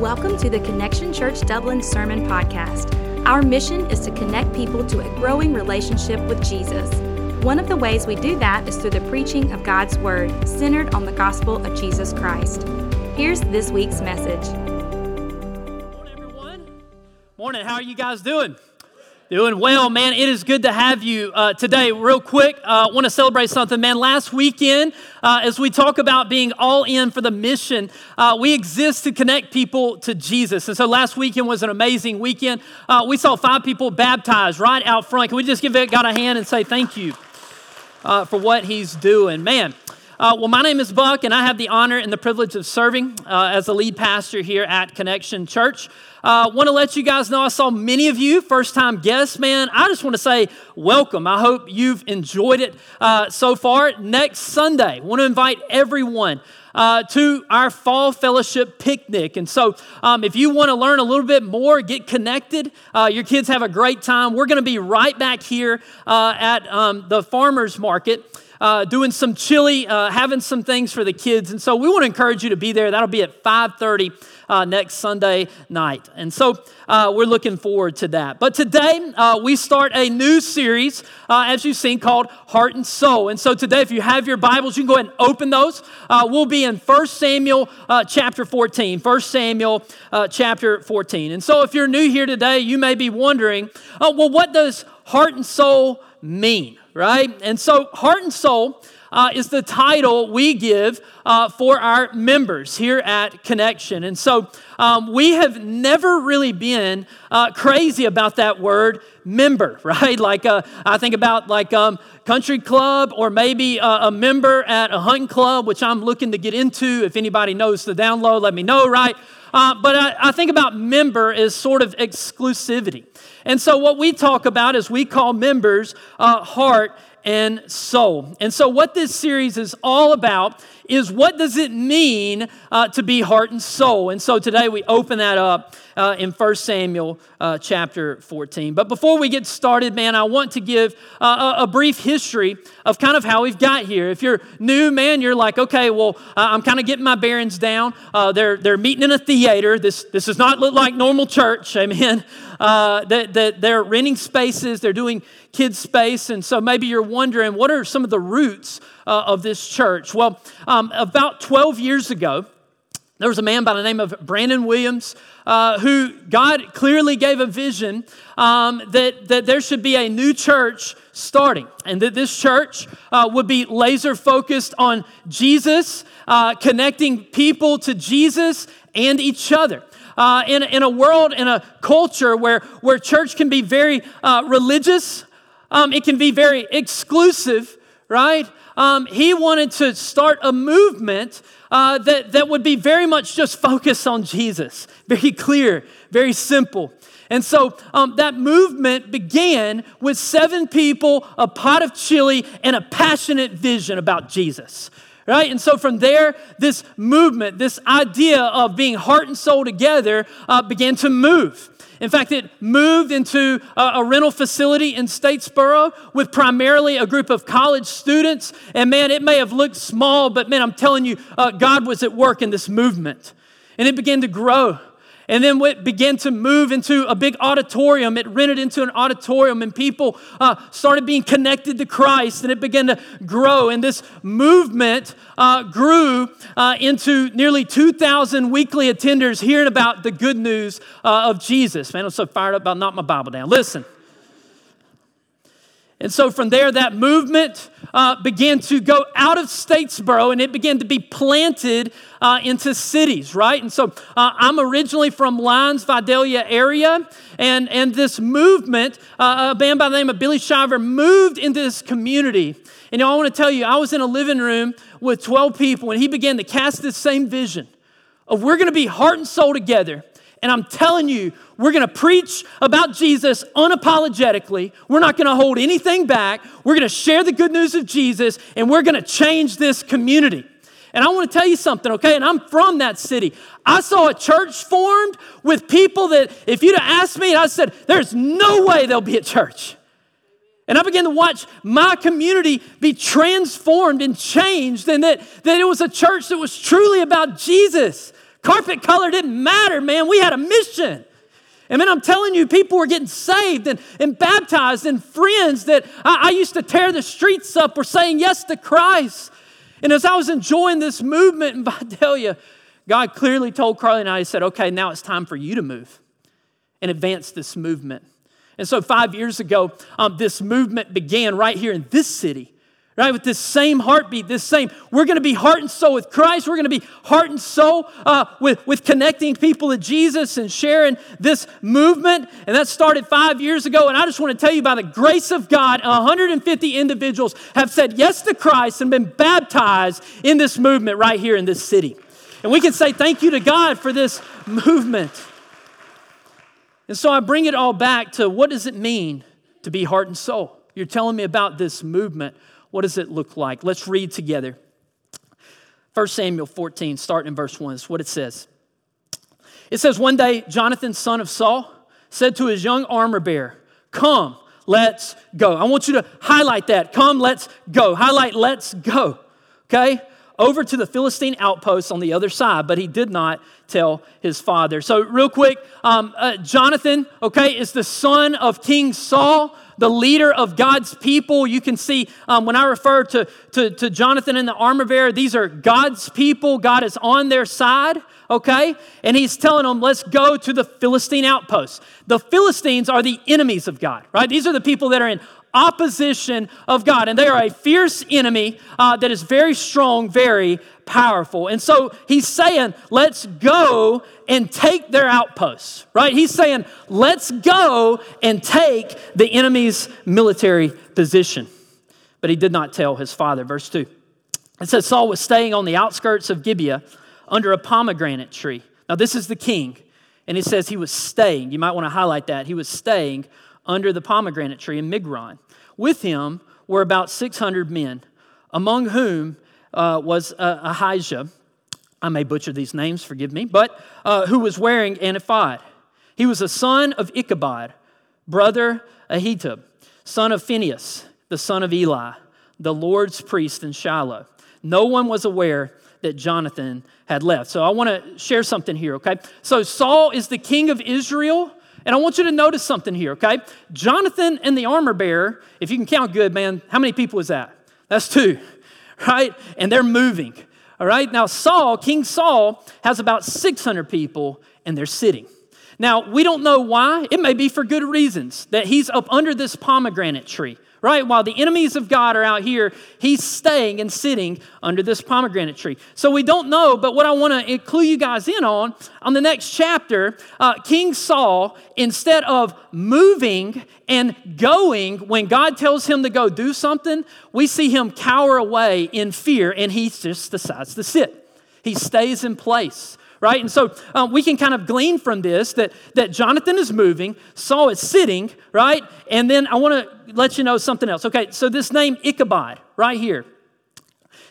Welcome to the Connection Church Dublin Sermon Podcast. Our mission is to connect people to a growing relationship with Jesus. One of the ways we do that is through the preaching of God's Word, centered on the gospel of Jesus Christ. Here's this week's message. Morning, everyone. Morning. How are you guys doing? Doing well, man. It is good to have you uh, today. Real quick, I uh, want to celebrate something, man. Last weekend, uh, as we talk about being all in for the mission, uh, we exist to connect people to Jesus. And so last weekend was an amazing weekend. Uh, we saw five people baptized right out front. Can we just give God a hand and say thank you uh, for what He's doing? Man. Uh, well, my name is Buck, and I have the honor and the privilege of serving uh, as the lead pastor here at Connection Church. Uh, want to let you guys know I saw many of you first time guests, man. I just want to say welcome. I hope you've enjoyed it uh, so far. Next Sunday, want to invite everyone. Uh, to our fall fellowship picnic. And so, um, if you want to learn a little bit more, get connected, uh, your kids have a great time. We're going to be right back here uh, at um, the farmers market. Uh, doing some chili, uh, having some things for the kids, and so we want to encourage you to be there. That'll be at 5:30 uh, next Sunday night. And so uh, we're looking forward to that. But today uh, we start a new series, uh, as you've seen, called Heart and Soul. And so today, if you have your Bibles, you can go ahead and open those. We'll be in 1 Samuel chapter 14. 1 Samuel chapter 14. And so if you're new here today, you may be wondering, well, what does heart and soul mean? Right? And so, heart and soul uh, is the title we give uh, for our members here at Connection. And so um, we have never really been uh, crazy about that word member, right? Like uh, I think about like um, country club or maybe a, a member at a hunting club, which I'm looking to get into. If anybody knows the download, let me know, right? Uh, but I, I, think about member as sort of exclusivity. And so, what we talk about is we call members uh, heart and soul. And so, what this series is all about is what does it mean uh, to be heart and soul? And so, today we open that up uh, in 1 Samuel uh, chapter 14. But before we get started, man, I want to give uh, a, brief history of kind of how we've got here. If you're new, man, you're like, okay, well, I'm kind of getting my bearings down. Uh, they're, they're meeting in a theater. This, this does not look like normal church, amen. Uh, that, that they're renting spaces, they're doing kids' space. And so maybe you're wondering, what are some of the roots uh, of this church? Well, um, about 12 years ago, there was a man by the name of Brandon Williams uh, who God clearly gave a vision um, that, that there should be a new church starting, and that this church uh, would be laser focused on Jesus, uh, connecting people to Jesus and each other uh, in, in a world, in a culture where, where church can be very uh, religious, um, it can be very exclusive, right? Um, he wanted to start a movement uh, that, that would be very much just focused on Jesus, very clear, very simple. And so um, that movement began with seven people, a pot of chili, and a passionate vision about Jesus right? And so from there, this movement, this idea of being heart and soul together uh, began to move. In fact, it moved into a, rental facility in Statesboro with primarily a group of college students. And man, it may have looked small, but man, I'm telling you, uh, God was at work in this movement. And it began to grow. And then it began to move into a big auditorium. It rented into an auditorium, and people uh, started being connected to Christ, and it began to grow. And this movement uh, grew uh, into nearly 2,000 weekly attenders hearing about the good news uh, of Jesus. Man, I'm so fired up about not my Bible down. Listen. And so from there, that movement uh, began to go out of Statesboro and it began to be planted uh, into cities, right? And so uh, I'm originally from Lyons, Vidalia area, and, and this movement, uh, a band by the name of Billy Shiver, moved into this community. And I want to tell you, I was in a living room with 12 people and he began to cast this same vision of we're going to be heart and soul together. And I'm telling you, we're going to preach about Jesus unapologetically. We're not going to hold anything back. We're going to share the good news of Jesus and we're going to change this community. And I want to tell you something, okay? And I'm from that city. I saw a church formed with people that, if you'd have asked me, I said, there's no way there'll be a church. And I began to watch my community be transformed and changed, and that, that it was a church that was truly about Jesus. Carpet color didn't matter, man. We had a mission. And man, I'm telling you, people were getting saved and, and baptized, and friends that I, I used to tear the streets up were saying yes to Christ. And as I was enjoying this movement in Vidalia, God clearly told Carly and I, He said, okay, now it's time for you to move and advance this movement. And so, five years ago, um, this movement began right here in this city right? With this same heartbeat, this same, we're going to be heart and soul with Christ. We're going to be heart and soul uh, with, with connecting people to Jesus and sharing this movement. And that started five years ago. And I just want to tell you, by the grace of God, 150 individuals have said yes to Christ and been baptized in this movement right here in this city. And we can say thank you to God for this movement. And so I bring it all back to what does it mean to be heart and soul? You're telling me about this movement. What does it look like? Let's read together. 1 Samuel 14, starting in verse 1, is what it says. It says, One day, Jonathan, son of Saul, said to his young armor bearer, Come, let's go. I want you to highlight that. Come, let's go. Highlight, let's go. Okay? Over to the Philistine outpost on the other side, but he did not tell his father. So, real quick, um, uh, Jonathan, okay, is the son of King Saul the leader of God's people. You can see um, when I refer to, to, to Jonathan and the armor bearer, these are God's people. God is on their side, okay? And he's telling them, let's go to the Philistine outpost. The Philistines are the enemies of God, right? These are the people that are in opposition of God. And they are a fierce enemy uh, that is very strong, very powerful. And so he's saying, let's go and take their outposts, right? He's saying, let's go and take the enemy's military position. But he did not tell his father. Verse 2. It says, Saul was staying on the outskirts of Gibeah under a pomegranate tree. Now, this is the king. And he says he was staying. You might want to highlight that. He was staying under the pomegranate tree in Migron. With him were about 600 men, among whom uh, was uh, Ahijah. I may butcher these names, forgive me, but uh, who was wearing an ephod. He was a son of Ichabod, brother Ahitub, son of Phinehas, the son of Eli, the Lord's priest in Shiloh. No one was aware that Jonathan had left. So I want to share something here, okay? So Saul is the king of Israel and I want you to notice something here, okay? Jonathan and the armor bearer, if you can count good, man, how many people is that? That's two, right? And they're moving, all right? Now, Saul, King Saul, has about 600 people and they're sitting. Now, we don't know why. It may be for good reasons that he's up under this pomegranate tree right? While the enemies of God are out here, he's staying and sitting under this pomegranate tree. So we don't know, but what I want to clue you guys in on, on the next chapter, uh, King Saul, instead of moving and going when God tells him to go do something, we see him cower away in fear and he just decides to sit. He stays in place right? And so um, we can kind of glean from this that, that Jonathan is moving, Saul is sitting, right? And then I want to let you know something else. Okay, so this name Ichabod, right here,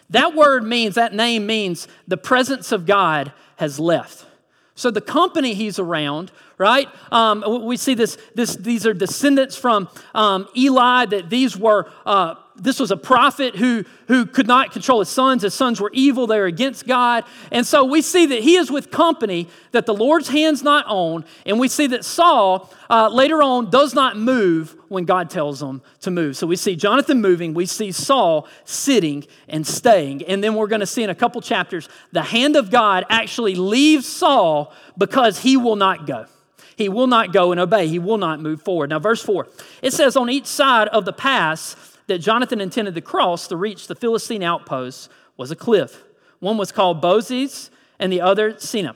that word means, that name means the presence of God has left. So the company he's around, right? Um, we see this, this, these are descendants from um, Eli, that these were uh, this was a prophet who, who could not control his sons. His sons were evil, they were against God. And so we see that he is with company that the Lord's hand's not on. And we see that Saul uh, later on does not move when God tells him to move. So we see Jonathan moving, we see Saul sitting and staying. And then we're going to see in a couple chapters the hand of God actually leaves Saul because he will not go. He will not go and obey. He will not move forward. Now, verse 4 it says, On each side of the pass, that Jonathan intended to cross to reach the Philistine outposts was a cliff. One was called Bozez and the other Seneh.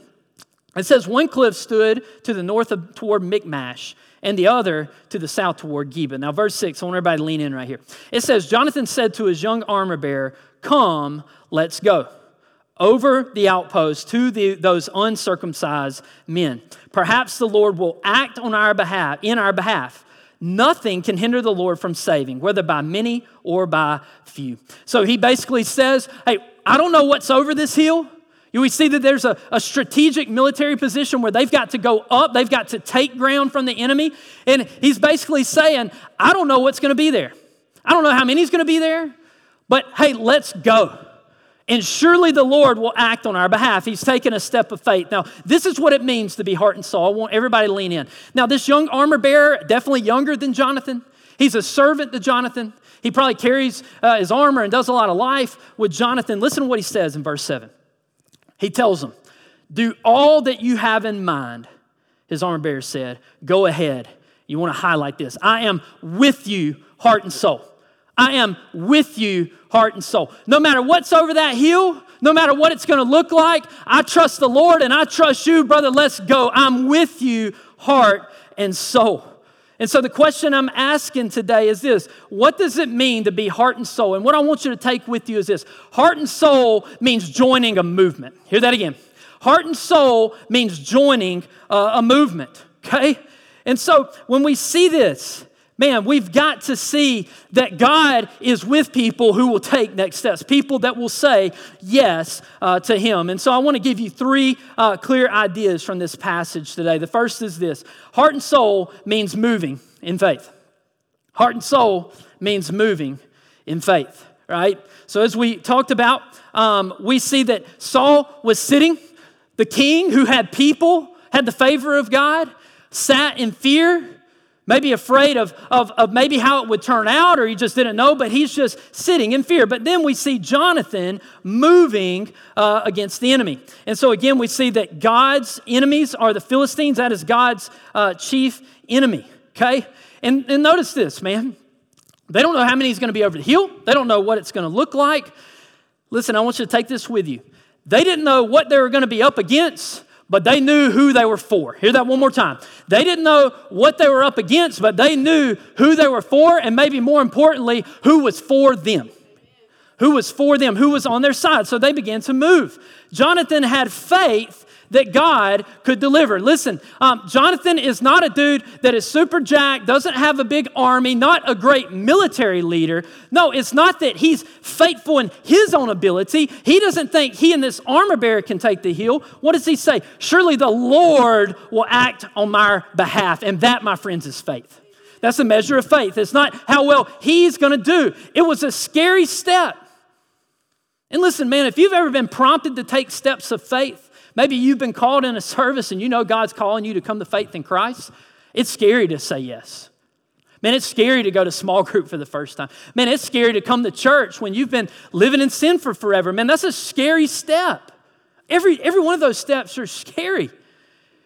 It says one cliff stood to the north of, toward Michmash and the other to the south toward Geba. Now, verse 6, I want everybody to lean in right here. It says, Jonathan said to his young armor bearer, Come, let's go over the outpost to the, those uncircumcised men. Perhaps the Lord will act on our behalf, in our behalf Nothing can hinder the Lord from saving, whether by many or by few. So he basically says, Hey, I don't know what's over this hill. We see that there's a, a, strategic military position where they've got to go up, they've got to take ground from the enemy. And he's basically saying, I don't know what's going to be there. I don't know how many's going to be there, but hey, let's go. And surely the Lord will act on our behalf. He's taken a step of faith. Now, this is what it means to be heart and soul. I want everybody to lean in. Now, this young armor bearer, definitely younger than Jonathan, he's a servant to Jonathan. He probably carries uh, his armor and does a lot of life with Jonathan. Listen to what he says in verse 7. He tells him, Do all that you have in mind, his armor bearer said. Go ahead. You want to highlight this. I am with you, heart and soul. I am with you, heart and soul. No matter what's over that hill, no matter what it's going to look like, I trust the Lord and I trust you, brother. Let's go. I'm with you, heart and soul. And so the question I'm asking today is this What does it mean to be heart and soul? And what I want you to take with you is this Heart and soul means joining a movement. Hear that again. Heart and soul means joining a movement, okay? And so when we see this, Man, we've got to see that God is with people who will take next steps, people that will say yes uh, to Him. And so I want to give you three uh, clear ideas from this passage today. The first is this heart and soul means moving in faith. Heart and soul means moving in faith, right? So as we talked about, um, we see that Saul was sitting, the king who had people, had the favor of God, sat in fear Maybe afraid of, of, of maybe how it would turn out, or he just didn't know, but he's just sitting in fear. But then we see Jonathan moving uh, against the enemy. And so again, we see that God's enemies are the Philistines. That is God's uh, chief enemy, okay? And, and notice this, man. They don't know how many is going to be over the hill, they don't know what it's going to look like. Listen, I want you to take this with you. They didn't know what they were going to be up against, but they knew who they were for. Hear that one more time. They didn't know what they were up against, but they knew who they were for, and maybe more importantly, who was for them. Who was for them, who was on their side. So they began to move. Jonathan had faith that God could deliver. Listen, um, Jonathan is not a dude that is super jacked, doesn't have a big army, not a great military leader. No, it's not that he's faithful in his own ability. He doesn't think he and this armor bearer can take the hill. What does he say? Surely the Lord will act on my behalf. And that, my friends, is faith. That's a measure of faith. It's not how well he's going to do. It was a scary step. And listen, man, if you've ever been prompted to take steps of faith, Maybe you've been called in a service and you know God's calling you to come to faith in Christ. It's scary to say yes. Man, it's scary to go to small group for the first time. Man, it's scary to come to church when you've been living in sin for forever. Man, that's a scary step. Every, every one of those steps are scary.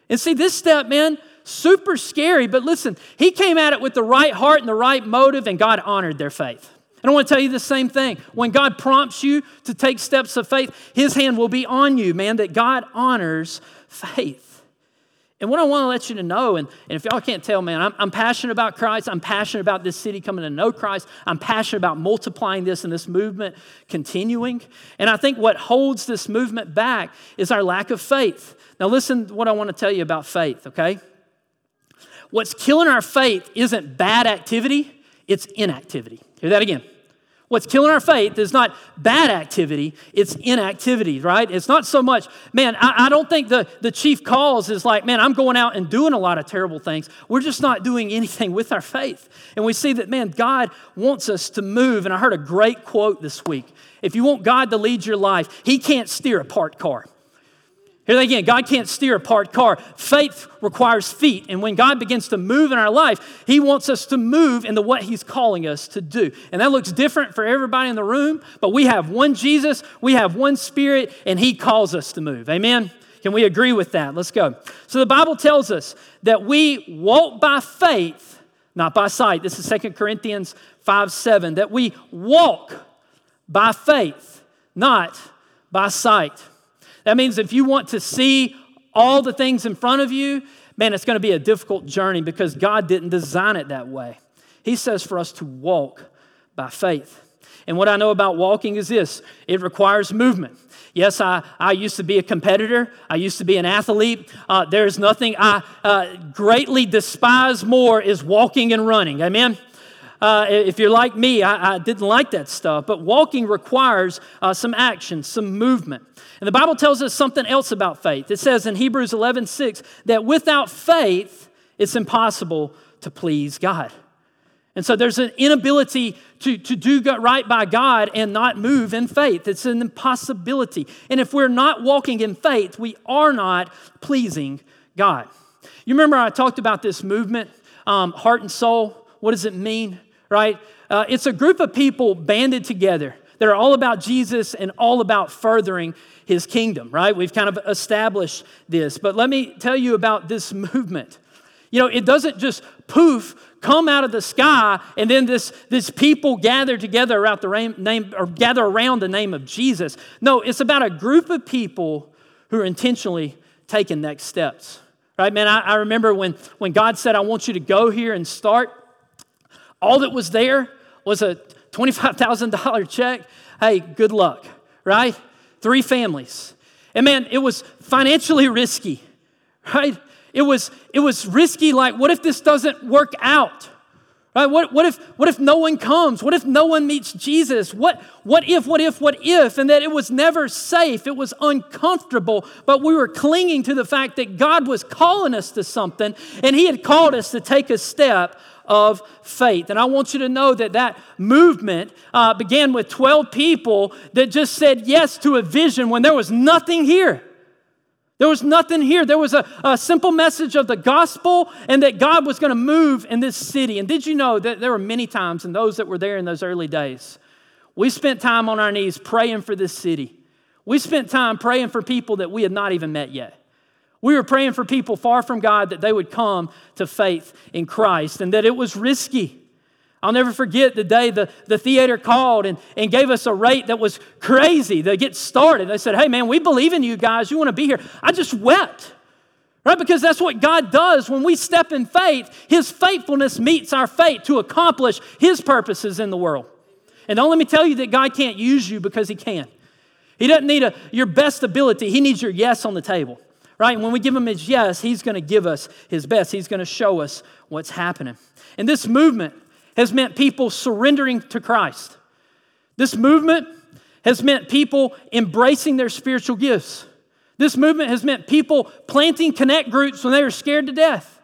And see, this step, man, super scary, but listen, he came at it with the right heart and the right motive, and God honored their faith. And I want to tell you the same thing. When God prompts you to take steps of faith, His hand will be on you, man, that God honors faith. And what I want to let you to know, and, and if y'all can't tell, man, I'm, I'm, passionate about Christ. I'm passionate about this city coming to know Christ. I'm passionate about multiplying this and this movement continuing. And I think what holds this movement back is our lack of faith. Now, listen what I want to tell you about faith, okay? What's killing our faith isn't bad activity, it's inactivity. Hear that again. What's killing our faith is not bad activity, it's inactivity, right? It's not so much, man, I, I, don't think the, the chief cause is like, man, I'm going out and doing a lot of terrible things. We're just not doing anything with our faith. And we see that, man, God wants us to move. And I heard a great quote this week. If you want God to lead your life, He can't steer a parked car. Here again, God can't steer a parked car. Faith requires feet. And when God begins to move in our life, He wants us to move into what He's calling us to do. And that looks different for everybody in the room, but we have one Jesus, we have one Spirit, and He calls us to move. Amen? Can we agree with that? Let's go. So the Bible tells us that we walk by faith, not by sight. This is 2 Corinthians 5 7. That we walk by faith, not by sight. That means if you want to see all the things in front of you, man, it's going to be a difficult journey because God didn't design it that way. He says for us to walk by faith. And what I know about walking is this it requires movement. Yes, I, I used to be a competitor. I used to be an athlete. Uh, there's nothing I uh, greatly despise more is walking and running. Amen? Uh, if you're like me, I, I, didn't like that stuff. But walking requires uh, some action, some movement. And the Bible tells us something else about faith. It says in Hebrews 11 6 that without faith, it's impossible to please God. And so there's an inability to, to do right by God and not move in faith. It's an impossibility. And if we're not walking in faith, we are not pleasing God. You remember I talked about this movement, um, heart and soul? What does it mean, right? Uh, it's a group of people banded together that are all about Jesus and all about furthering his kingdom, right? We've kind of established this. But let me tell you about this movement. You know, it doesn't just poof come out of the sky and then this, this people gather together around the name or gather around the name of Jesus. No, it's about a group of people who are intentionally taking next steps. Right, man, I, I remember when, when God said, I want you to go here and start, all that was there was a $25,000 check. Hey, good luck, right? Three families. And man, it was financially risky, right? It was, it was risky, like, what if this doesn't work out? Right? What, what, if, what if no one comes? What if no one meets Jesus? What, what if, what if, what if? And that it was never safe. It was uncomfortable, but we were clinging to the fact that God was calling us to something and He had called us to take a step of faith. And I want you to know that that movement uh, began with 12 people that just said yes to a vision when there was nothing here. There was nothing here. There was a, a simple message of the gospel and that God was going to move in this city. And did you know that there were many times, and those that were there in those early days, we spent time on our knees praying for this city. We spent time praying for people that we had not even met yet. We were praying for people far from God that they would come to faith in Christ and that it was risky. I'll never forget the day the, the theater called and, and gave us a rate that was crazy to get started. They said, Hey, man, we believe in you guys. You want to be here. I just wept, right? Because that's what God does when we step in faith. His faithfulness meets our faith to accomplish His purposes in the world. And don't let me tell you that God can't use you because He can. He doesn't need a, your best ability, He needs your yes on the table, right? And when we give Him His yes, He's going to give us His best. He's going to show us what's happening. And this movement, has meant people surrendering to Christ. This movement has meant people embracing their spiritual gifts. This movement has meant people planting connect groups when they were scared to death.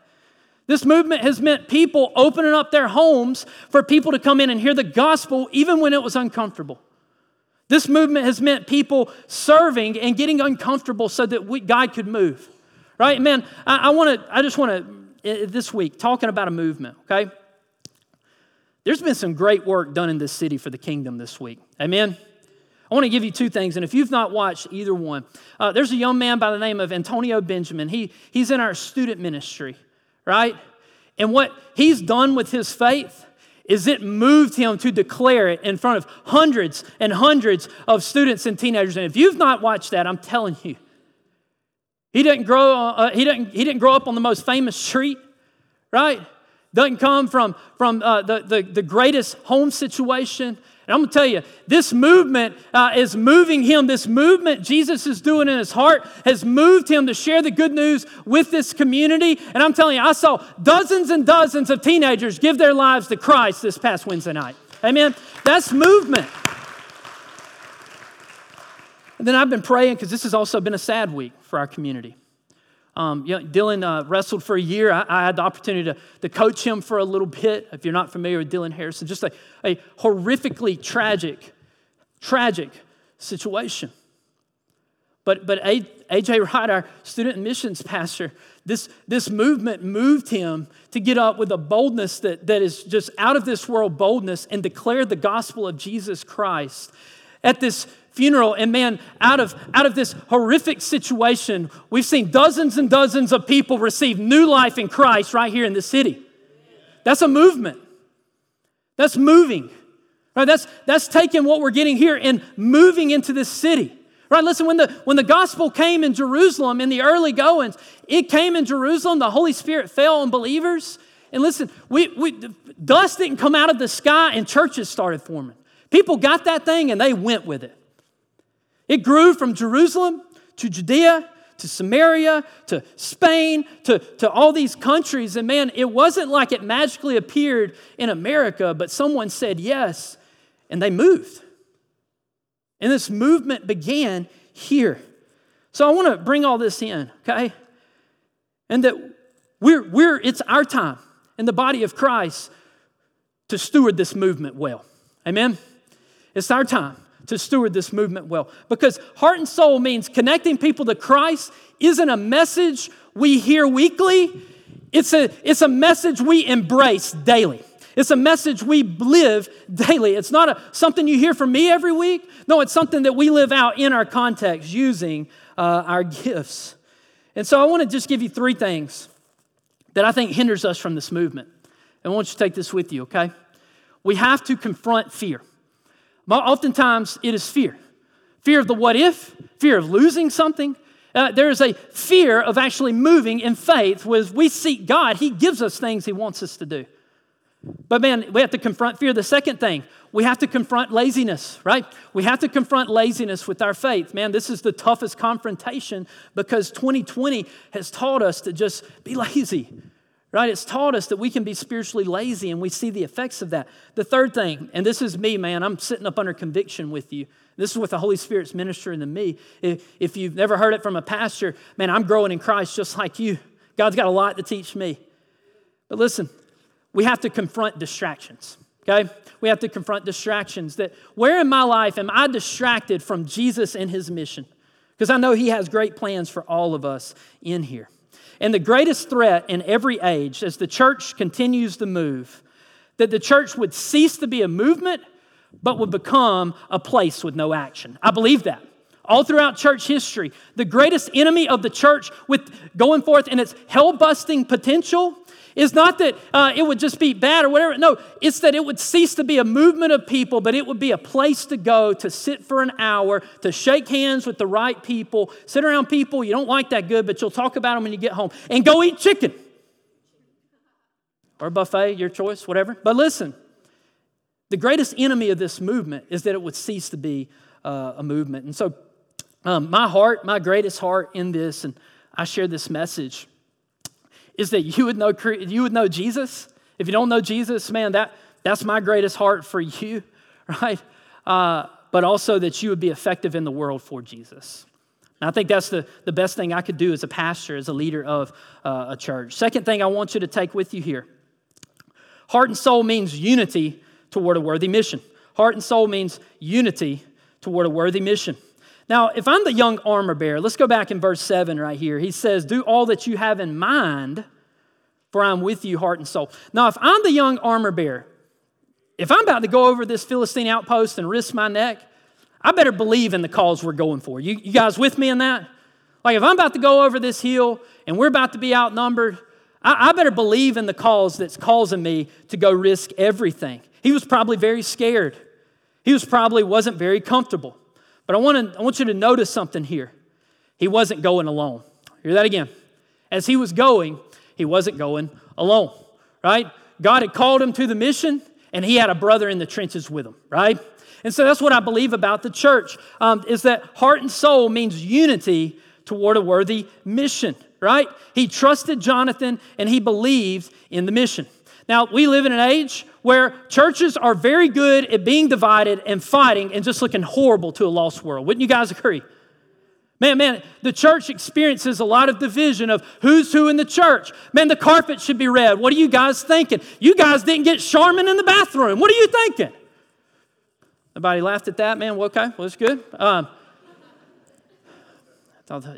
This movement has meant people opening up their homes for people to come in and hear the gospel even when it was uncomfortable. This movement has meant people serving and getting uncomfortable so that we, God could move. Right? Man, I, I want to, I just want to, this week, talking about a movement, okay? There's been some great work done in this city for the kingdom this week. Amen? I want to give you two things, and if you've not watched either one, uh, there's a young man by the name of Antonio Benjamin. He, he's in our student ministry, right? And what he's done with his faith is it moved him to declare it in front of hundreds and hundreds of students and teenagers. And if you've not watched that, I'm telling you, he didn't grow, uh, he didn't, he didn't grow up on the most famous street, right? doesn't come from, from uh, the, the, the, greatest home situation. And I'm going to tell you, this movement uh, is moving him. This movement Jesus is doing in his heart has moved him to share the good news with this community. And I'm telling you, I saw dozens and dozens of teenagers give their lives to Christ this past Wednesday night. Amen? That's movement. And then I've been praying because this has also been a sad week for our community. Um, you know, Dylan uh, wrestled for a year. I, I, had the opportunity to, to coach him for a little bit. If you're not familiar with Dylan Harrison, just a, a horrifically tragic, tragic situation. But, but A.J. Wright, our student missions pastor, this, this movement moved him to get up with a boldness that, that is just out of this world boldness and declare the gospel of Jesus Christ at this funeral. And man, out of, out of this horrific situation, we've seen dozens and dozens of people receive new life in Christ right here in the city. That's a movement. That's moving. Right? That's, that's taking what we're getting here and moving into this city. Right? Listen, when the, when the gospel came in Jerusalem in the early goings, it came in Jerusalem, the Holy Spirit fell on believers. And listen, we, we, dust didn't come out of the sky and churches started forming. People got that thing and they went with it. It grew from Jerusalem to Judea to Samaria to Spain to, to all these countries. And man, it wasn't like it magically appeared in America, but someone said yes and they moved. And this movement began here. So I want to bring all this in, okay? And that we're, we're it's our time in the body of Christ to steward this movement well. Amen? It's our time to steward this movement well. Because heart and soul means connecting people to Christ isn't a message we hear weekly, it's a, it's a message we embrace daily. It's a message we live daily. It's not a, something you hear from me every week. No, it's something that we live out in our context using uh, our gifts. And so I want to just give you three things that I think hinders us from this movement. And I want you to take this with you, okay? We have to confront fear. Oftentimes, it is fear fear of the what if, fear of losing something. Uh, there is a fear of actually moving in faith. As we seek God, He gives us things He wants us to do. But man, we have to confront fear. The second thing, we have to confront laziness, right? We have to confront laziness with our faith. Man, this is the toughest confrontation because 2020 has taught us to just be lazy, right? It's taught us that we can be spiritually lazy and we see the effects of that. The third thing, and this is me, man, I'm sitting up under conviction with you. This is what the Holy Spirit's ministering to me. If, if you've never heard it from a pastor, man, I'm growing in Christ just like you. God's got a lot to teach me. But listen, we have to confront distractions, okay? We have to confront distractions that where in my life am I distracted from Jesus and his mission? Because I know he has great plans for all of us in here. And the greatest threat in every age, as the church continues to move, that the church would cease to be a movement, but would become a place with no action. I believe that. All throughout church history, the greatest enemy of the church with going forth in its hell busting potential is not that uh, it would just be bad or whatever. No, it's that it would cease to be a movement of people, but it would be a place to go to sit for an hour, to shake hands with the right people, sit around people you don't like that good, but you'll talk about them when you get home, and go eat chicken. Or buffet, your choice, whatever. But listen, the greatest enemy of this movement is that it would cease to be uh, a movement. And so, um, my heart, my greatest heart in this, and I share this message is that you would know, you would know Jesus. If you don't know Jesus, man, that, that's my greatest heart for you, right? Uh, but also that you would be effective in the world for Jesus. And I think that's the, the best thing I could do as a pastor, as a leader of uh, a church. Second thing I want you to take with you here heart and soul means unity toward a worthy mission. Heart and soul means unity toward a worthy mission. Now, if I'm the young armor bearer, let's go back in verse 7 right here. He says, Do all that you have in mind, for I'm with you, heart and soul. Now, if I'm the young armor bearer, if I'm about to go over this Philistine outpost and risk my neck, I better believe in the cause we're going for. You, you guys with me in that? Like, if I'm about to go over this hill and we're about to be outnumbered, I, I better believe in the cause that's causing me to go risk everything. He was probably very scared. He was probably wasn't very comfortable. But I want, to, I want you to notice something here. He wasn't going alone. Hear that again. As he was going, he wasn't going alone, right? God had called him to the mission, and he had a brother in the trenches with him, right? And so that's what I believe about the church um, is that heart and soul means unity toward a worthy mission, right? He trusted Jonathan and he believed in the mission. Now, we live in an age where churches are very good at being divided and fighting and just looking horrible to a lost world. Wouldn't you guys agree? Man, man, the church experiences a lot of division of who's who in the church. Man, the carpet should be red. What are you guys thinking? You guys didn't get Charmin in the bathroom. What are you thinking? Nobody laughed at that, man. Well, okay, well, that's good. Um,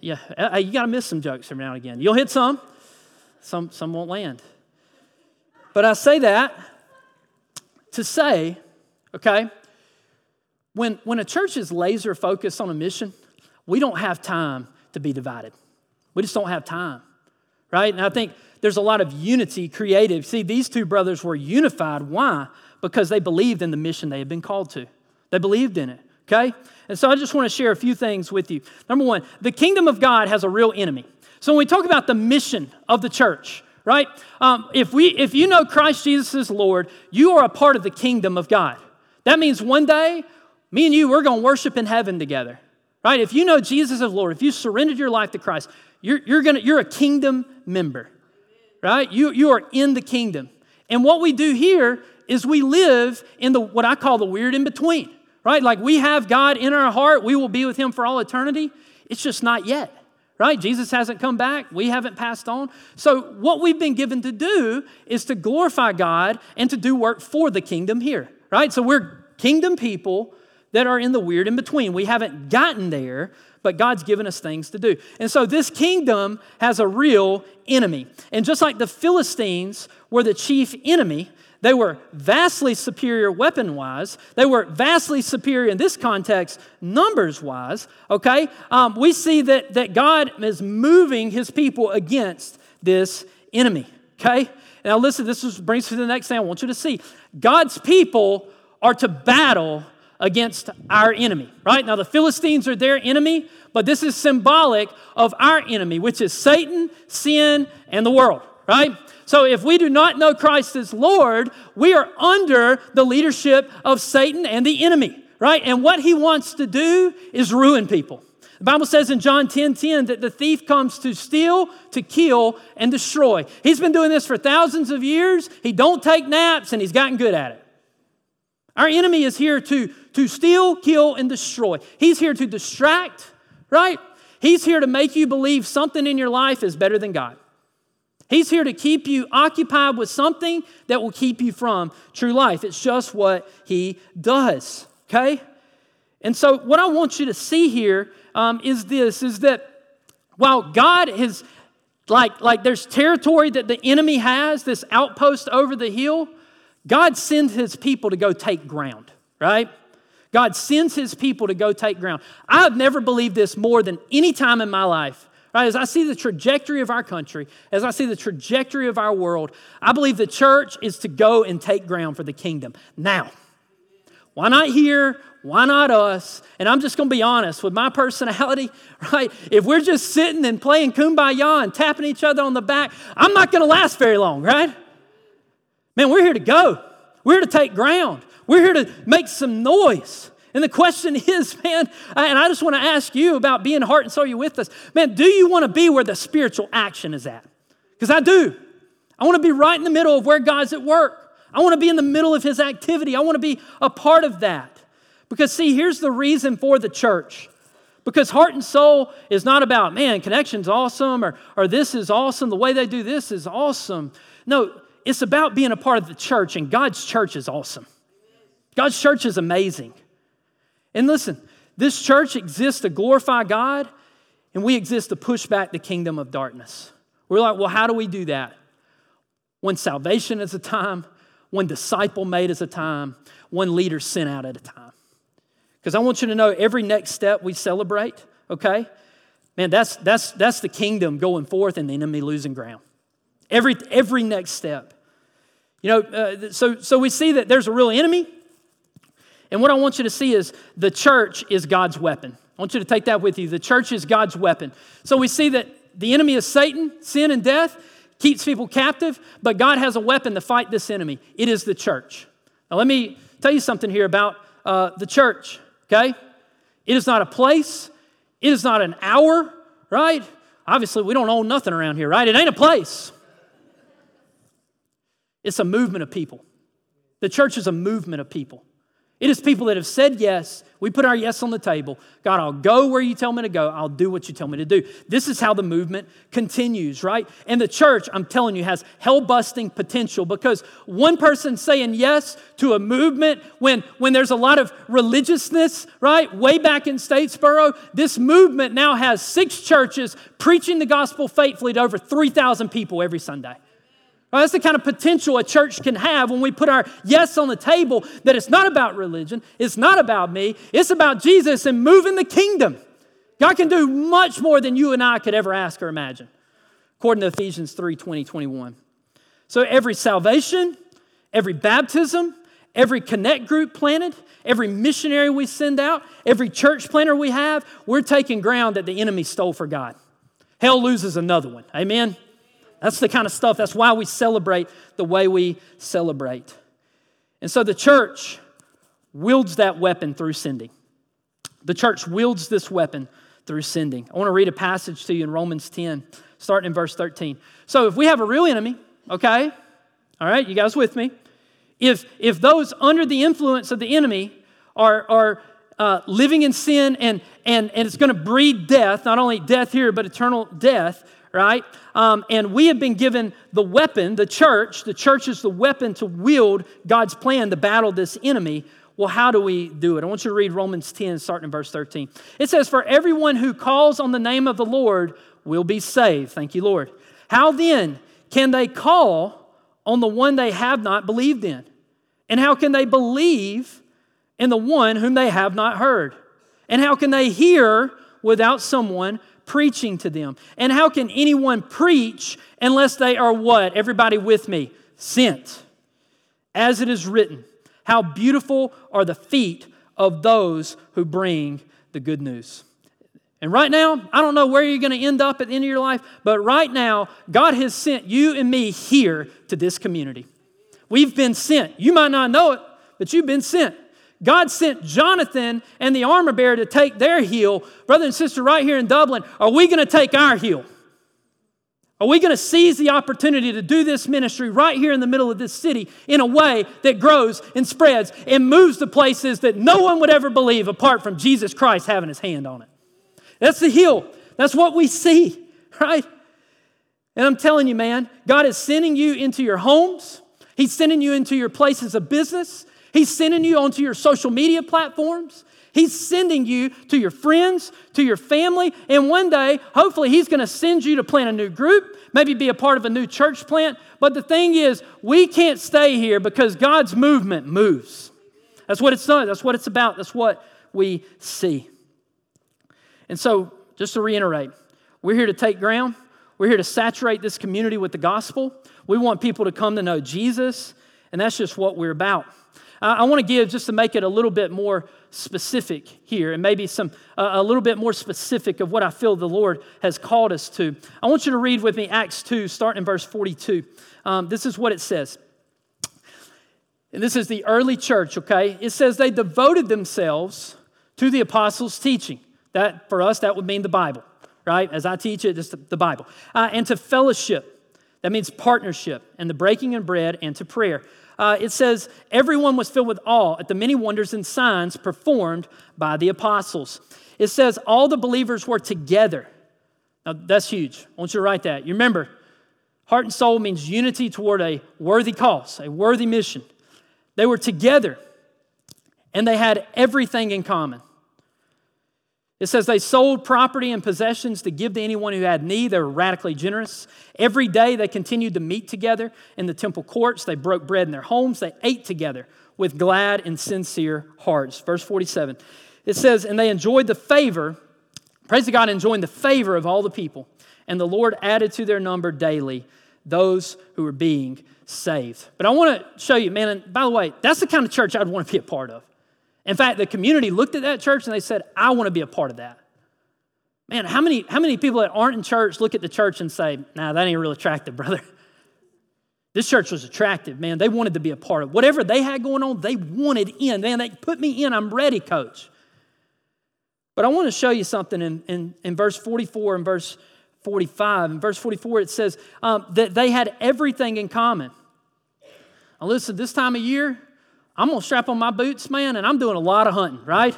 yeah, you got to miss some jokes every now and again. You'll hit some, some, some won't land. But I say that to say, okay, when, when a church is laser focused on a mission, we don't have time to be divided. We just don't have time, right? And I think there's a lot of unity created. See, these two brothers were unified. Why? Because they believed in the mission they had been called to, they believed in it, okay? And so I just want to share a few things with you. Number one, the kingdom of God has a real enemy. So when we talk about the mission of the church, right? Um, if, we, if you know Christ Jesus is Lord, you are a part of the kingdom of God. That means one day, me and you, we're going to worship in heaven together, right? If you know Jesus as Lord, if you surrendered your life to Christ, you're, you're, gonna, you're a kingdom member, right? You, you are in the kingdom. And what we do here is we live in the what I call the weird in between, right? Like we have God in our heart, we will be with Him for all eternity. It's just not yet right? Jesus hasn't come back. We haven't passed on. So, what we've been given to do is to glorify God and to do work for the kingdom here, right? So, we're kingdom people that are in the weird in between. We haven't gotten there, but God's given us things to do. And so, this kingdom has a real enemy. And just like the Philistines were the chief enemy, they were vastly superior weapon wise. They were vastly superior in this context, numbers wise. Okay? Um, we see that, that God is moving his people against this enemy. Okay? Now, listen, this is, brings us to the next thing I want you to see. God's people are to battle against our enemy, right? Now, the Philistines are their enemy, but this is symbolic of our enemy, which is Satan, sin, and the world, right? So if we do not know Christ as Lord, we are under the leadership of Satan and the enemy, right? And what he wants to do is ruin people. The Bible says in John 10 10 that the thief comes to steal, to kill, and destroy. He's been doing this for thousands of years. He don't take naps, and he's gotten good at it. Our enemy is here to, to steal, kill, and destroy. He's here to distract, right? He's here to make you believe something in your life is better than God. He's here to keep you occupied with something that will keep you from true life. It's just what he does, okay? And so, what I want you to see here um, is this: is that while God has, like, like there's territory that the enemy has, this outpost over the hill, God sends His people to go take ground, right? God sends His people to go take ground. I've never believed this more than any time in my life Right? As I see the trajectory of our country, as I see the trajectory of our world, I believe the church is to go and take ground for the kingdom. Now, why not here? Why not us? And I'm just going to be honest with my personality, right? If we're just sitting and playing kumbaya and tapping each other on the back, I'm not going to last very long, right? Man, we're here to go. We're here to take ground. We're here to make some noise. And the question is, man, and I just want to ask you about being heart and soul, you with us. Man, do you want to be where the spiritual action is at? Because I do. I want to be right in the middle of where God's at work. I want to be in the middle of his activity. I want to be a part of that. Because, see, here's the reason for the church. Because heart and soul is not about, man, connection's awesome or, or this is awesome. The way they do this is awesome. No, it's about being a part of the church, and God's church is awesome. God's church is amazing. And listen, this church exists to glorify God, and we exist to push back the kingdom of darkness. We're like, well, how do we do that? One salvation is a time, one disciple made is a time, one leader sent out at a time. Because I want you to know every next step we celebrate, okay? Man, that's, that's, that's the kingdom going forth and the enemy losing ground. Every, every next step. You know, uh, so, so we see that there's a real enemy, and what I want you to see is the church is God's weapon. I want you to take that with you. The church is God's weapon. So we see that the enemy is Satan, sin and death, keeps people captive, but God has a weapon to fight this enemy. It is the church. Now, let me tell you something here about uh, the church, okay? It is not a place, it is not an hour, right? Obviously, we don't own nothing around here, right? It ain't a place. It's a movement of people. The church is a movement of people. It is people that have said yes. We put our yes on the table. God, I'll go where you tell me to go. I'll do what you tell me to do. This is how the movement continues, right? And the church, I'm telling you, has hell busting potential because one person saying yes to a movement when, when there's a lot of religiousness, right? Way back in Statesboro, this movement now has six churches preaching the gospel faithfully to over 3,000 people every Sunday. Well, that's the kind of potential a church can have when we put our yes on the table that it's not about religion, it's not about me, it's about Jesus and moving the kingdom. God can do much more than you and I could ever ask or imagine, according to Ephesians 3 20, 21. So every salvation, every baptism, every connect group planted, every missionary we send out, every church planter we have, we're taking ground that the enemy stole for God. Hell loses another one. Amen? That's the kind of stuff, that's why we celebrate the way we celebrate. And so the church wields that weapon through sending. The church wields this weapon through sending. I want to read a passage to you in Romans 10, starting in verse 13. So if we have a real enemy, okay, all right, you guys with me? If, if those under the influence of the enemy are, are uh, living in sin and, and, and it's going to breed death, not only death here, but eternal death, right? Um, and we have been given the weapon, the church, the church is the weapon to wield God's plan to battle this enemy. Well, how do we do it? I want you to read Romans 10, starting in verse 13. It says, For everyone who calls on the name of the Lord will be saved. Thank you, Lord. How then can they call on the one they have not believed in? And how can they believe in the one whom they have not heard? And how can they hear without someone preaching to them? And how can anyone preach unless they are what? Everybody with me? Sent. As it is written, how beautiful are the feet of those who bring the good news. And right now, I don't know where you're going to end up at the end of your life, but right now, God has sent you and me here to this community. We've been sent. You might not know it, but you've been sent. God sent Jonathan and the armor bearer to take their heel. Brother and sister, right here in Dublin, are we going to take our heel? Are we going to seize the opportunity to do this ministry right here in the middle of this city in a way that grows and spreads and moves to places that no one would ever believe apart from Jesus Christ having his hand on it? That's the heel. That's what we see, right? And I'm telling you, man, God is sending you into your homes. He's sending you into your places of business. He's sending you onto your social media platforms. He's sending you to your friends, to your family, and one day, hopefully, He's going to send you to plant a new group, maybe be a part of a new church plant. But the thing is, we can't stay here because God's movement moves. That's what it's done. That's what it's about. That's what we see. And so, just to reiterate, we're here to take ground. We're here to saturate this community with the gospel. We want people to come to know Jesus, and that's just what we're about. I want to give just to make it a little bit more specific here and maybe some uh, a little bit more specific of what I feel the Lord has called us to. I want you to read with me Acts 2, starting in verse 42. Um, this is what it says. And this is the early church, okay? It says they devoted themselves to the apostles' teaching. That, for us, that would mean the Bible, right? As I teach it, it's the Bible. Uh, and to fellowship. That means partnership and the breaking of bread and to prayer uh, it says, Everyone was filled with awe at the many wonders and signs performed by the apostles. It says, All the believers were together. Now, that's huge. I want you to write that. You remember, heart and soul means unity toward a worthy cause, a worthy mission. They were together and they had everything in common. It says they sold property and possessions to give to anyone who had need. They were radically generous. Every day they continued to meet together in the temple courts. They broke bread in their homes. They ate together with glad and sincere hearts. Verse 47. It says, And they enjoyed the favor, praise God, enjoying the favor of all the people. And the Lord added to their number daily those who were being saved. But I want to show you, man, and by the way, that's the kind of church I'd want to be a part of. In fact, the community looked at that church and they said, I want to be a part of that. Man, how many, how many people that aren't in church look at the church and say, nah, that ain't real attractive, brother? This church was attractive, man. They wanted to be a part of whatever they had going on, they wanted in. Man, they put me in. I'm ready, coach. But I want to show you something in, in, in verse 44 and verse 45. In verse 44, it says um, that they had everything in common. Now, listen, this time of year, I'm gonna strap on my boots, man, and I'm doing a lot of hunting, right?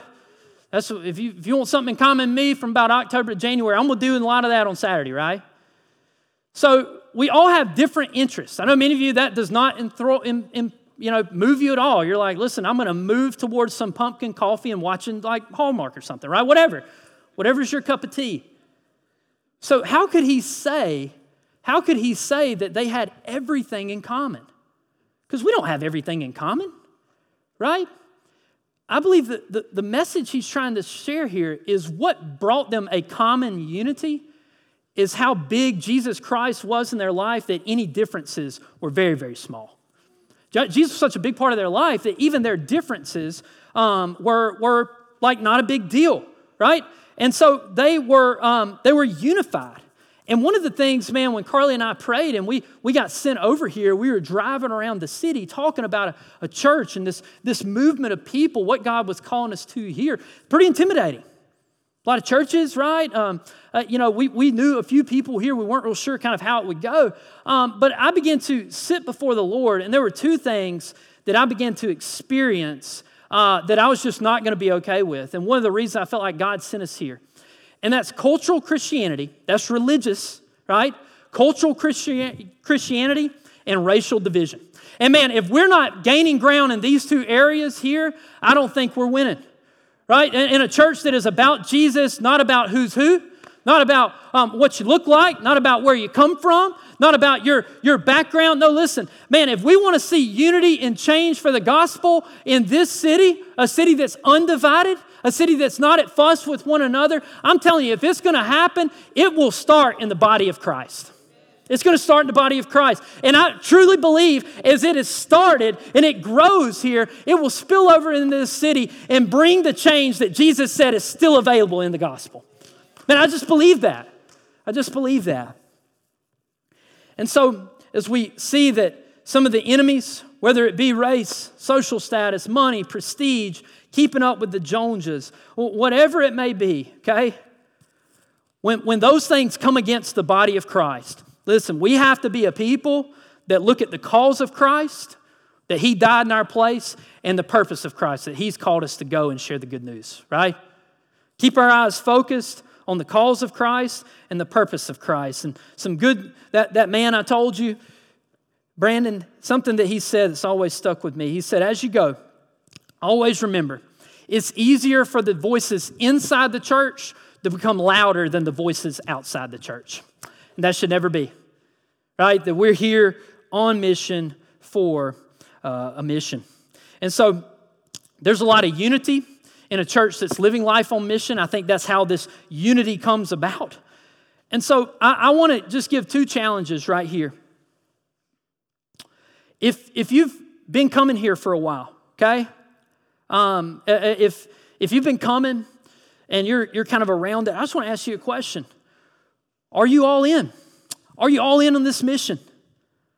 That's if you if you want something in common me from about October to January, I'm gonna do a lot of that on Saturday, right? So we all have different interests. I know many of you that does not enthrall, in, in, you know, move you at all. You're like, listen, I'm gonna move towards some pumpkin coffee and watching like Hallmark or something, right? Whatever, whatever's your cup of tea. So how could he say, how could he say that they had everything in common? Because we don't have everything in common right? I believe that the, the message he's trying to share here is what brought them a common unity is how big Jesus Christ was in their life that any differences were very, very small. Jesus was such a big part of their life that even their differences um, were, were like not a big deal, right? And so they were, um, they were unified. And one of the things, man, when Carly and I prayed and we, we got sent over here, we were driving around the city talking about a, a church and this, this movement of people, what God was calling us to here. Pretty intimidating. A lot of churches, right? Um, uh, you know, we, we knew a few people here. We weren't real sure kind of how it would go. Um, but I began to sit before the Lord, and there were two things that I began to experience uh, that I was just not going to be okay with. And one of the reasons I felt like God sent us here. And that's cultural Christianity, that's religious, right? Cultural Christianity and racial division. And man, if we're not gaining ground in these two areas here, I don't think we're winning, right? In a church that is about Jesus, not about who's who, not about um, what you look like, not about where you come from, not about your, your background. No, listen, man, if we want to see unity and change for the gospel in this city, a city that's undivided, a city that's not at fuss with one another, I'm telling you, if it's going to happen, it will start in the body of Christ. It's going to start in the body of Christ. And I truly believe as it has started and it grows here, it will spill over into this city and bring the change that Jesus said is still available in the gospel. Man, I just believe that. I just believe that. And so, as we see that some of the enemies, whether it be race, social status, money, prestige, keeping up with the Joneses, whatever it may be, okay? When, when those things come against the body of Christ, listen, we have to be a people that look at the cause of Christ, that He died in our place, and the purpose of Christ, that He's called us to go and share the good news, right? Keep our eyes focused on the cause of Christ and the purpose of Christ. And some good, that, that man I told you, Brandon, something that he said that's always stuck with me. He said, as you go, always remember, it's easier for the voices inside the church to become louder than the voices outside the church. And that should never be, right? That we're here on mission for uh, a mission. And so there's a lot of unity in a church that's living life on mission. I think that's how this unity comes about. And so I, I want to just give two challenges right here. If, if you've been coming here for a while, okay? Um, if, if you've been coming and you're, you're kind of around it, I just want to ask you a question. Are you all in? Are you all in on this mission?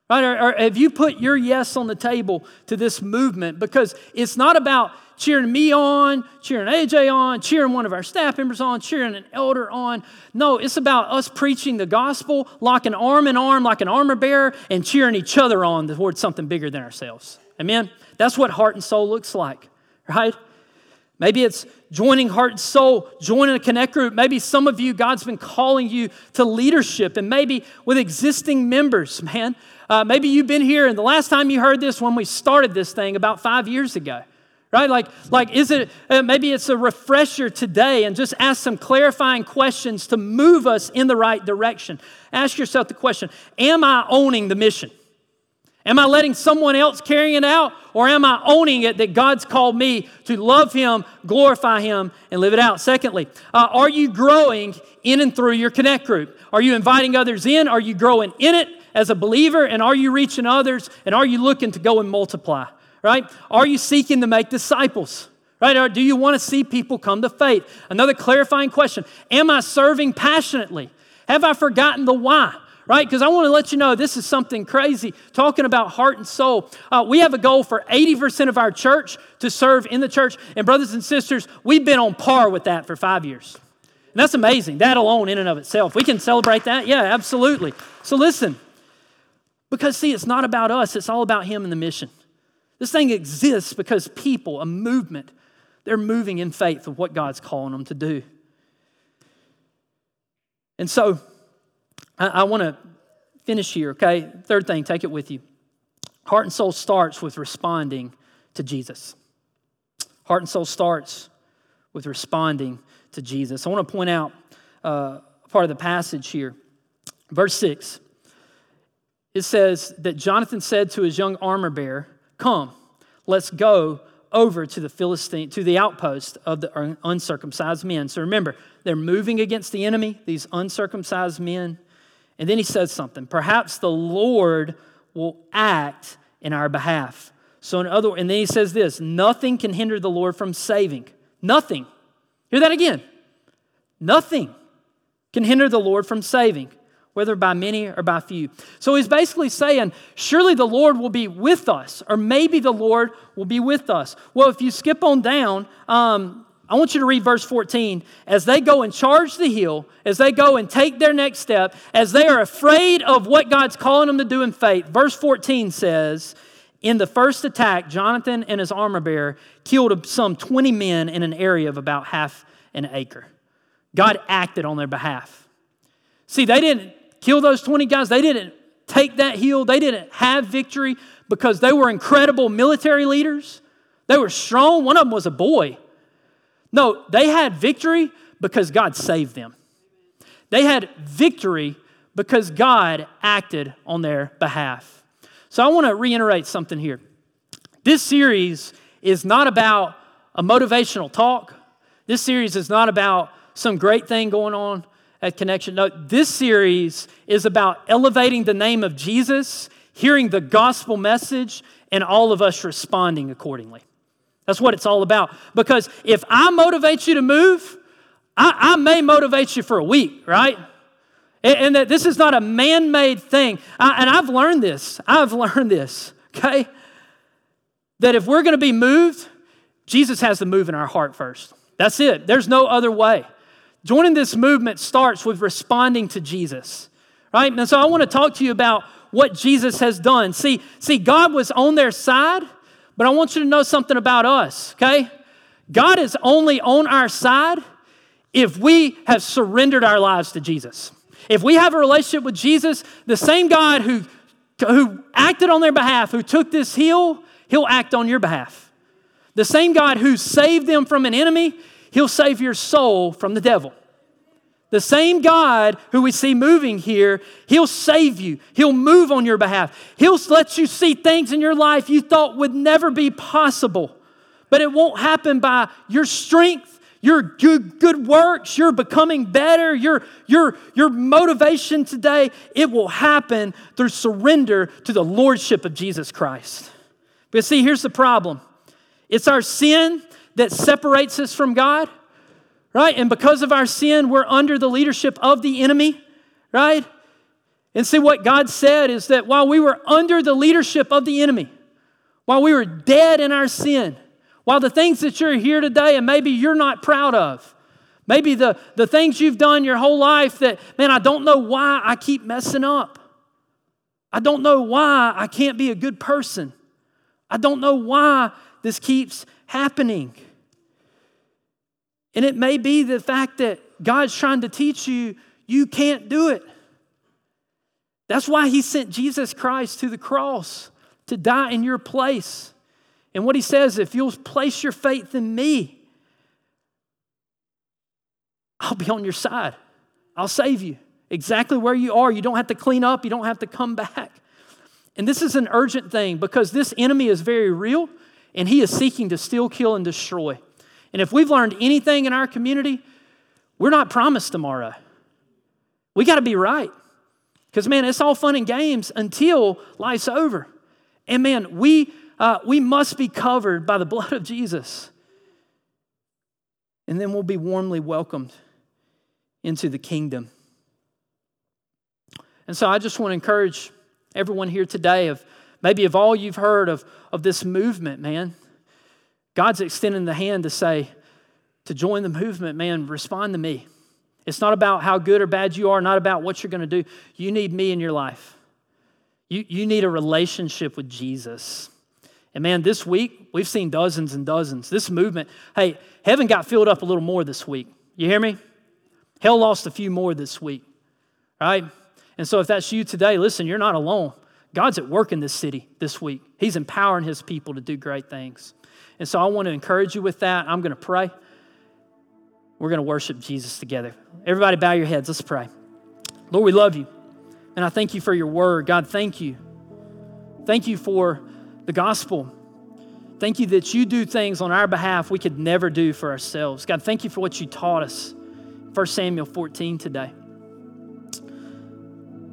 Right? Or, or have you put your yes on the table to this movement? Because it's not about cheering me on, cheering AJ on, cheering one of our staff members on, cheering an elder on. No, it's about us preaching the gospel, locking arm in arm like an armor bearer, and cheering each other on towards something bigger than ourselves. Amen? That's what heart and soul looks like, right? Maybe it's joining heart and soul, joining a connect group. Maybe some of you, God's been calling you to leadership, and maybe with existing members, man. Uh, maybe you've been here, and the last time you heard this when we started this thing about five years ago right like like is it uh, maybe it's a refresher today and just ask some clarifying questions to move us in the right direction ask yourself the question am i owning the mission am i letting someone else carry it out or am i owning it that god's called me to love him glorify him and live it out secondly uh, are you growing in and through your connect group are you inviting others in are you growing in it as a believer and are you reaching others and are you looking to go and multiply right? Are you seeking to make disciples? Right? Or do you want to see people come to faith? Another clarifying question Am I serving passionately? Have I forgotten the why? Right? Because I want to let you know this is something crazy. Talking about heart and soul, uh, we have a goal for 80% of our church to serve in the church. And, brothers and sisters, we've been on par with that for five years. And that's amazing. That alone, in and of itself. We can celebrate that. Yeah, absolutely. So, listen, because see, it's not about us, it's all about Him and the mission. This thing exists because people, a movement, they're moving in faith of what God's calling them to do. And so I, I want to finish here, okay? Third thing, take it with you. Heart and soul starts with responding to Jesus. Heart and soul starts with responding to Jesus. I want to point out uh, part of the passage here. Verse 6. It says that Jonathan said to his young armor bearer, Come, let's go over to the Philistine, to the outpost of the uncircumcised men. So remember, they're moving against the enemy, these uncircumcised men. And then he says something. Perhaps the Lord will act in our behalf. So in other and then he says this, nothing can hinder the Lord from saving. Nothing. Hear that again. Nothing can hinder the Lord from saving whether by many or by few. So he's basically saying, surely the Lord will be with us, or maybe the Lord will be with us. Well, if you skip on down, um, I want you to read verse 14. As they go and charge the hill, as they go and take their next step, as they are afraid of what God's calling them to do in faith, verse 14 says, In the first attack, Jonathan and his armor bearer killed some 20 men in an area of about half an acre. God acted on their behalf. See, they didn't kill those 20 guys, they didn't take that hill, they didn't have victory because they were incredible military leaders. They were strong. One of them was a boy. No, they had victory because God saved them. They had victory because God acted on their behalf. So I want to reiterate something here. This series is not about a motivational talk. This series is not about some great thing going on at Connection. No, this series is about elevating the name of Jesus, hearing the gospel message, and all of us responding accordingly. That's what it's all about. Because if I motivate you to move, I, I may motivate you for a week, right? And, and that this is not a man made thing. I, and I've learned this. I've learned this, okay? That if we're going to be moved, Jesus has to move in our heart first. That's it. There's no other way. Joining this movement starts with responding to Jesus, right? And so I want to talk to you about what Jesus has done. See, see, God was on their side but I want you to know something about us, okay? God is only on our side if we have surrendered our lives to Jesus. If we have a relationship with Jesus, the same God who, who acted on their behalf, who took this heel, he'll act on your behalf. The same God who saved them from an enemy, he'll save your soul from the devil. The same God who we see moving here, He'll save you. He'll move on your behalf. He'll let you see things in your life you thought would never be possible. But it won't happen by your strength, your good, good works, your becoming better, your, your, your motivation today. It will happen through surrender to the Lordship of Jesus Christ. But see, here's the problem it's our sin that separates us from God right? And because of our sin, we're under the leadership of the enemy, right? And see, what God said is that while we were under the leadership of the enemy, while we were dead in our sin, while the things that you're here today and maybe you're not proud of, maybe the, the things you've done your whole life that, man, I don't know why I keep messing up. I don't know why I can't be a good person. I don't know why this keeps happening. And it may be the fact that God's trying to teach you, you can't do it. That's why He sent Jesus Christ to the cross to die in your place. And what He says, if you'll place your faith in me, I'll be on your side. I'll save you exactly where you are. You don't have to clean up, you don't have to come back. And this is an urgent thing because this enemy is very real and he is seeking to steal, kill, and destroy. And if we've learned anything in our community, we're not promised tomorrow. We got to be right. Because, man, it's all fun and games until life's over. And, man, we, uh, we must be covered by the blood of Jesus. And then we'll be warmly welcomed into the kingdom. And so I just want to encourage everyone here today of maybe of all you've heard of, of this movement, man. God's extending the hand to say, to join the movement, man, respond to me. It's not about how good or bad you are, not about what you're going to do. You need me in your life. You, you need a relationship with Jesus. And man, this week, we've seen dozens and dozens. This movement, hey, heaven got filled up a little more this week. You hear me? Hell lost a few more this week, right? And so if that's you today, listen, you're not alone. God's at work in this city this week. He's empowering his people to do great things. And so I want to encourage you with that. I'm going to pray. We're going to worship Jesus together. Everybody, bow your heads. Let's pray. Lord, we love you. And I thank you for your word. God, thank you. Thank you for the gospel. Thank you that you do things on our behalf we could never do for ourselves. God, thank you for what you taught us. 1 Samuel 14 today.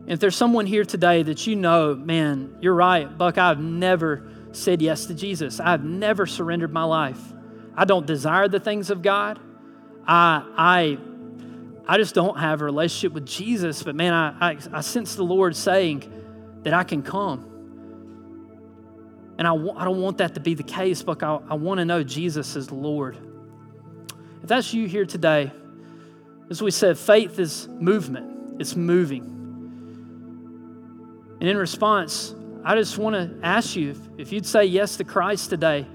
If there's someone here today that you know, man, you're right, Buck, I've never said yes to Jesus. I've never surrendered my life. I don't desire the things of God. I, I, I just don't have a relationship with Jesus. But man, I, I, I sense the Lord saying that I can come. And I, I don't want that to be the case, but I, I want to know Jesus is Lord. If that's you here today, as we said, faith is movement, it's moving. And in response, I just want to ask you if, if you'd say yes to Christ today,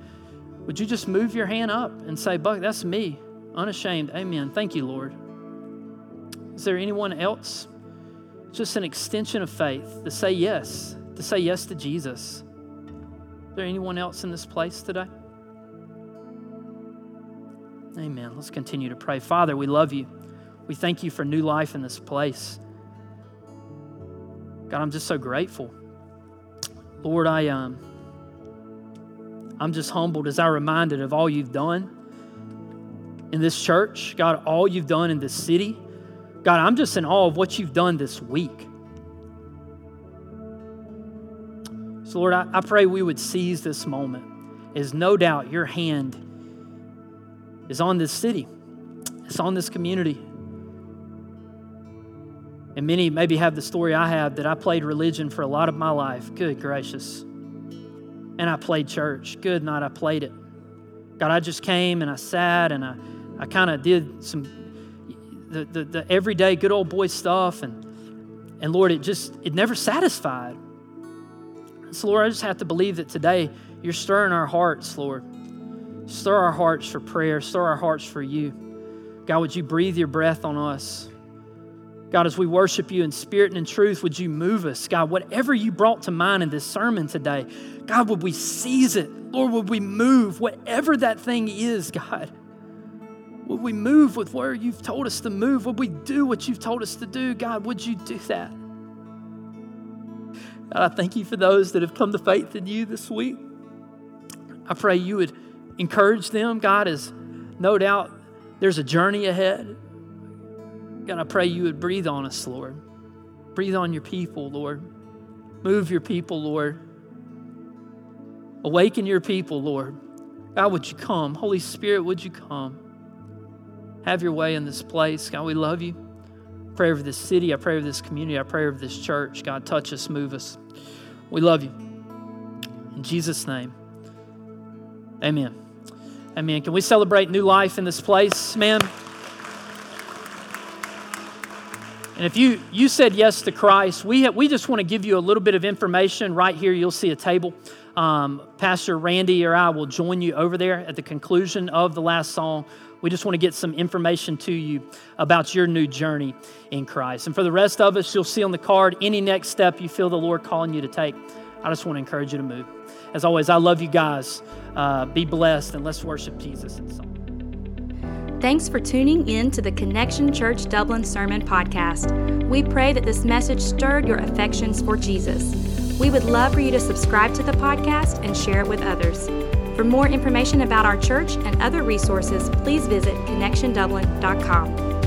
would you just move your hand up and say, Buck, that's me, unashamed. Amen. Thank you, Lord. Is there anyone else? Just an extension of faith to say yes, to say yes to Jesus. Is there anyone else in this place today? Amen. Let's continue to pray. Father, we love you. We thank you for new life in this place. God, I'm just so grateful. Lord, I um I'm just humbled as I reminded of all you've done in this church, God, all you've done in this city. God, I'm just in awe of what you've done this week. So, Lord, I, I pray we would seize this moment, as no doubt your hand is on this city, it's on this community. And many maybe have the story I have that I played religion for a lot of my life. Good gracious. And I played church. Good night, I played it. God, I just came and I sat and I, I kind of did some the, the, the everyday good old boy stuff and and Lord, it just it never satisfied. So Lord, I just have to believe that today you're stirring our hearts, Lord. Stir our hearts for prayer, stir our hearts for you. God, would you breathe your breath on us? God, as we worship you in spirit and in truth, would you move us? God, whatever you brought to mind in this sermon today, God, would we seize it? Lord, would we move whatever that thing is, God? Would we move with where you've told us to move? Would we do what you've told us to do? God, would you do that? God, I thank you for those that have come to faith in you this week. I pray you would encourage them, God, as no doubt there's a journey ahead. God, I pray you would breathe on us, Lord. Breathe on your people, Lord. Move your people, Lord. Awaken your people, Lord. God, would you come? Holy Spirit, would you come? Have your way in this place. God, we love you. I Pray over this city. I pray over this community. I pray over this church. God, touch us, move us. We love you. In Jesus' name, amen. Amen. Can we celebrate new life in this place, man? And if you, you said yes to Christ, we, have, we just want to give you a little bit of information. Right here, you'll see a table. Um, Pastor Randy or I will join you over there at the conclusion of the last song. We just want to get some information to you about your new journey in Christ. And for the rest of us, you'll see on the card any next step you feel the Lord calling you to take. I just want to encourage you to move. As always, I love you guys. Uh, be blessed and let's worship Jesus in song. Thanks for tuning in to the Connection Church Dublin Sermon Podcast. We pray that this message stirred your affections for Jesus. We would love for you to subscribe to the podcast and share it with others. For more information about our church and other resources, please visit connectiondublin.com.